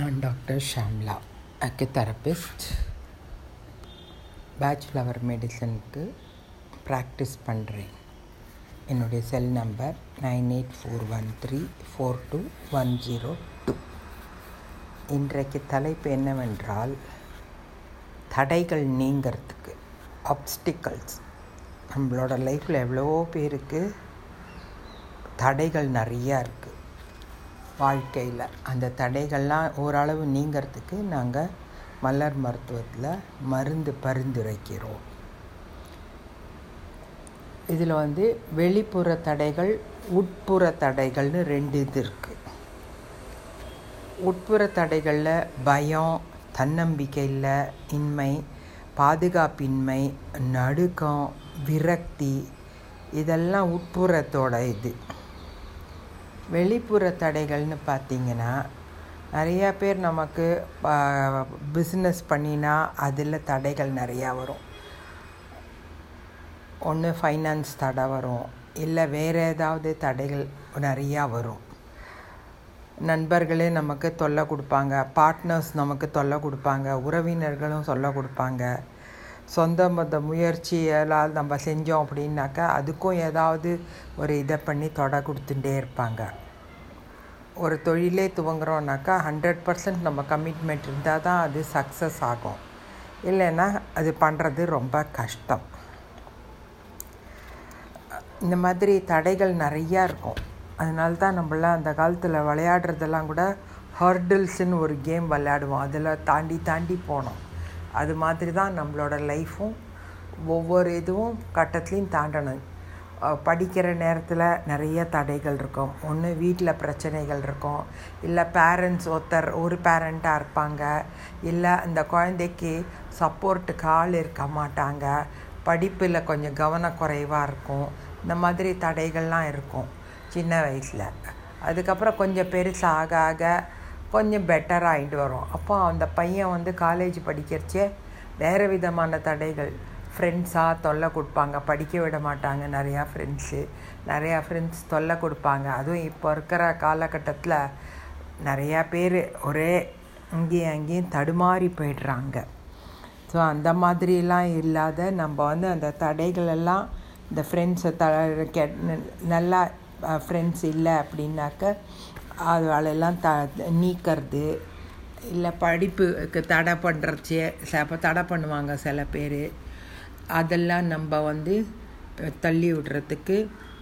நான் டாக்டர் ஷாம்லா அக்கெத்தெரபிஸ்ட் பேச்சுலவர் மெடிசனுக்கு ப்ராக்டிஸ் பண்ணுறேன் என்னுடைய cell number nine eight four one three four two one zero two இன்றைக்கு தலைப்பு என்னவென்றால் தடைகள் நீங்கிறதுக்கு அப்டிக்கல்ஸ் நம்மளோட லைஃப்பில் எவ்வளவோ பேருக்கு தடைகள் நிறையா இருக்குது வாழ்க்கையில். அந்த தடைகள்லாம் ஓரளவு நீங்கிறதுக்கு நாங்கள் மலர் மருத்துவத்தில் மருந்து பரிந்துரைக்கிறோம். இதில் வந்து வெளிப்புற தடைகள் உட்புற தடைகள்னு ரெண்டு இது இருக்குது உட்புற தடைகளில் பயம் தன்னம்பிக்கை இல்லை இன்மை பாதுகாப்பின்மை நடுக்கம் விரக்தி இதெல்லாம் உட்புறத்தோட இது. வெளிப்புற தடைகள்னு பார்த்திங்கன்னா நிறையா பேர் நமக்கு பிஸ்னஸ் பண்ணினா அதில் தடைகள் நிறையா வரும். ஒன்று ஃபைனான்ஸ் தடை வரும். இல்லை வேறு ஏதாவது தடைகள் நிறையா வரும். நண்பர்களே நமக்கு தொல்லை கொடுப்பாங்க. பார்ட்னர்ஸ் நமக்கு தொல்லை கொடுப்பாங்க. உறவினர்களும் சொல்ல கொடுப்பாங்க. சொந்த மொத்த முயற்சியெல்லாம் நம்ம செஞ்சோம் அப்படின்னாக்கா அதுக்கும் ஏதாவது ஒரு இதை பண்ணி தொடை கொடுத்துட்டே இருப்பாங்க. ஒரு தொழிலே துவங்குறோன்னாக்கா ஹண்ட்ரட் பர்சன்ட் நம்ம கமிட்மெண்ட் இருந்தால் தான் அது சக்ஸஸ் ஆகும். இல்லைன்னா அது பண்ணுறது ரொம்ப கஷ்டம். இந்த மாதிரி தடைகள் நிறையா இருக்கும். அதனால தான் நம்மளாம் அந்த காலத்தில் விளையாடுறதெல்லாம் கூட ஹர்டில்ஸ்னு ஒரு கேம் விளையாடுவோம். அதில் தாண்டி தாண்டி போனோம். அது மாதிரி தான் நம்மளோட லைஃப்பும் ஒவ்வொரு இதுவும் கட்டத்துலேயும் தாண்டணும். படிக்கிற நேரத்தில் நிறைய தடைகள் இருக்கும். ஒன்று வீட்டில் பிரச்சனைகள் இருக்கும். இல்லை பேரண்ட்ஸ் ஒருத்தர் ஒரு பேரண்ட்டாக இருப்பாங்க. இல்லை அந்த குழந்தைக்கு சப்போர்ட்டுக்கு ஆள் இருக்க மாட்டாங்க. படிப்பில் கொஞ்சம் கவனக்குறைவாக இருக்கும். இந்த மாதிரி தடைகள்லாம் இருக்கும் சின்ன வயசில். அதுக்கப்புறம் கொஞ்சம் பெருசாக ஆக ஆக கொஞ்சம் பெட்டர் ஆகிட்டு வரும். அப்போ அந்த பையன் வந்து காலேஜ் படிக்கிறச்சே வேறு விதமான தடைகள். ஃப்ரெண்ட்ஸாக தொல்லை கொடுப்பாங்க. படிக்க விட மாட்டாங்க. நிறையா ஃப்ரெண்ட்ஸு நிறையா ஃப்ரெண்ட்ஸ் தொல்லை கொடுப்பாங்க. அதுவும் இப்போ இருக்கிற காலகட்டத்தில் நிறையா பேர் ஒரே இங்கேயும் அங்கேயும் தடுமாறி போயிடுறாங்க. ஸோ அந்த மாதிரிலாம் இல்லாத நம்ம வந்து அந்த தடைகளெல்லாம் இந்த ஃப்ரெண்ட்ஸை த நல்லா ஃப்ரெண்ட்ஸ் இல்லை அப்படின்னாக்க அதெல்லாம் த நீக்கிறது இல்லை படிப்புக்கு தடை பண்ணுறச்சே சில தடை பண்ணுவாங்க சில பேர். அதெல்லாம் நம்ம வந்து தள்ளி விடுறதுக்கு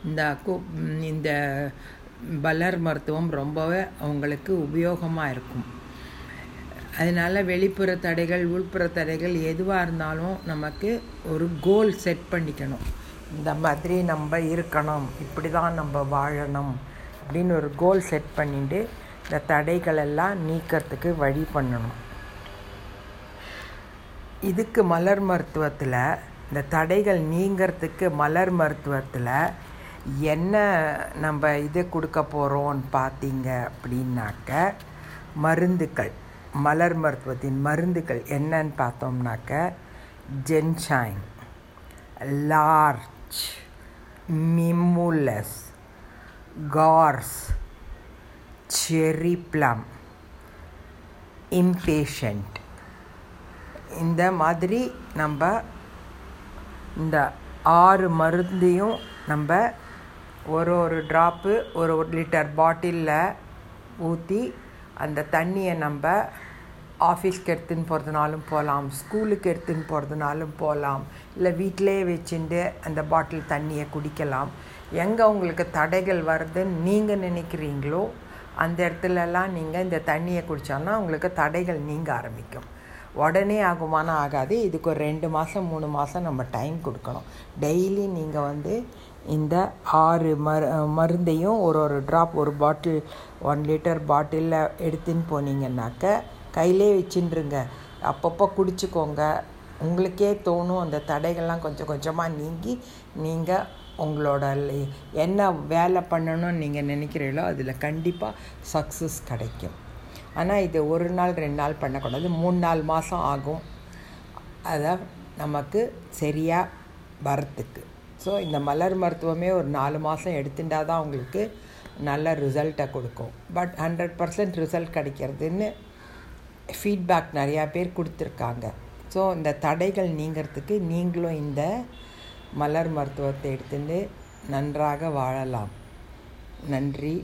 இந்த இந்த பலர் மருத்துவம் ரொம்பவே அவங்களுக்கு உபயோகமாக இருக்கும். அதனால் வெளிப்புற தடைகள் உள்புற தடைகள் எதுவாக இருந்தாலும் நமக்கு ஒரு கோல் செட் பண்ணிக்கணும். இந்த மாதிரி நம்ம இருக்கணும். இப்படி தான் நம்ம வாழணும். அப்படின்னு ஒரு கோல் செட் பண்ணிட்டு இந்த தடைகளெல்லாம் நீக்கிறதுக்கு வழி பண்ணணும். இதுக்கு மலர் மருத்துவத்தில் இந்த தடைகள் நீங்கிறதுக்கு மலர் மருத்துவத்தில் என்ன நம்ம இது கொடுக்க போகிறோம்னு பார்த்தீங்க அப்படின்னாக்க மருந்துக்கள் மலர் மருத்துவத்தின் மருந்துகள் என்னன்னு பார்த்தோம்னாக்க gentian larch mimulus gorse cherry plum impatiens இந்த மாதிரி நம்ம இந்த ஆறு மருந்தையும் நம்ம ஒரு ஒரு ட்ராப்பு ஒரு ஒரு லிட்டர் பாட்டிலில் ஊற்றி அந்த தண்ணியை நம்ம ஆஃபீஸ்க்கு எடுத்துன்னு போகிறதுனாலும் போகலாம் ஸ்கூலுக்கு எடுத்துன்னு போகிறதுனாலும் போகலாம் இல்லை வீட்டிலே வச்சுட்டு அந்த பாட்டில் தண்ணியை குடிக்கலாம். எங்கே உங்களுக்கு தடைகள் வருதுன்னு நீங்கள் நினைக்கிறீங்களோ அந்த இடத்துலலாம் நீங்கள் இந்த தண்ணியை குடித்தோன்னா உங்களுக்கு தடைகள் நீங்க ஆரம்பிக்கும். உடனே ஆகுமானா ஆகாது. இதுக்கு ஒரு ரெண்டு மாதம் மூணு மாதம் நம்ம டைம் கொடுக்கணும். டெய்லி நீங்கள் வந்து இந்த ஆறு மரு மருந்தையும் ஒரு ஒரு ட்ராப் ஒரு பாட்டில் ஒன் லிட்டர் பாட்டிலில் எடுத்துன்னு போனீங்கன்னாக்க கையிலே வச்சுட்டுருங்க அப்பப்போ குடிச்சிக்கோங்க. உங்களுக்கே தோணும் அந்த தடைகள்லாம் கொஞ்சம் கொஞ்சமாக நீங்கி நீங்கள் உங்களோட என்ன வேலை பண்ணணும்னு நீங்கள் நினைக்கிறீங்களோ அதில் கண்டிப்பாக சக்ஸஸ் கிடைக்கும். ஆனால் இது ஒரு நாள் ரெண்டு நாள் பண்ணக்கூடாது. மூணு நாலு மாதம் ஆகும். அதை நமக்கு சரியாக வரத்துக்கு ஸோ இந்த மலர் மருத்துவமே ஒரு நாலு மாதம் எடுத்துட்டா தான் உங்களுக்கு நல்ல ரிசல்ட்டை கொடுக்கும். பட் ஹண்ட்ரட் பர்சன்ட் ரிசல்ட் கிடைக்கிறதுன்னு ஃபீட்பேக் நிறையா பேர் கொடுத்துருக்காங்க. ஸோ இந்த தடைகள் நீங்கிறதுக்கு நீங்களும் இந்த மலர் மருத்துவத்தை எடுத்துட்டு நன்றாக வாழலாம். நன்றி.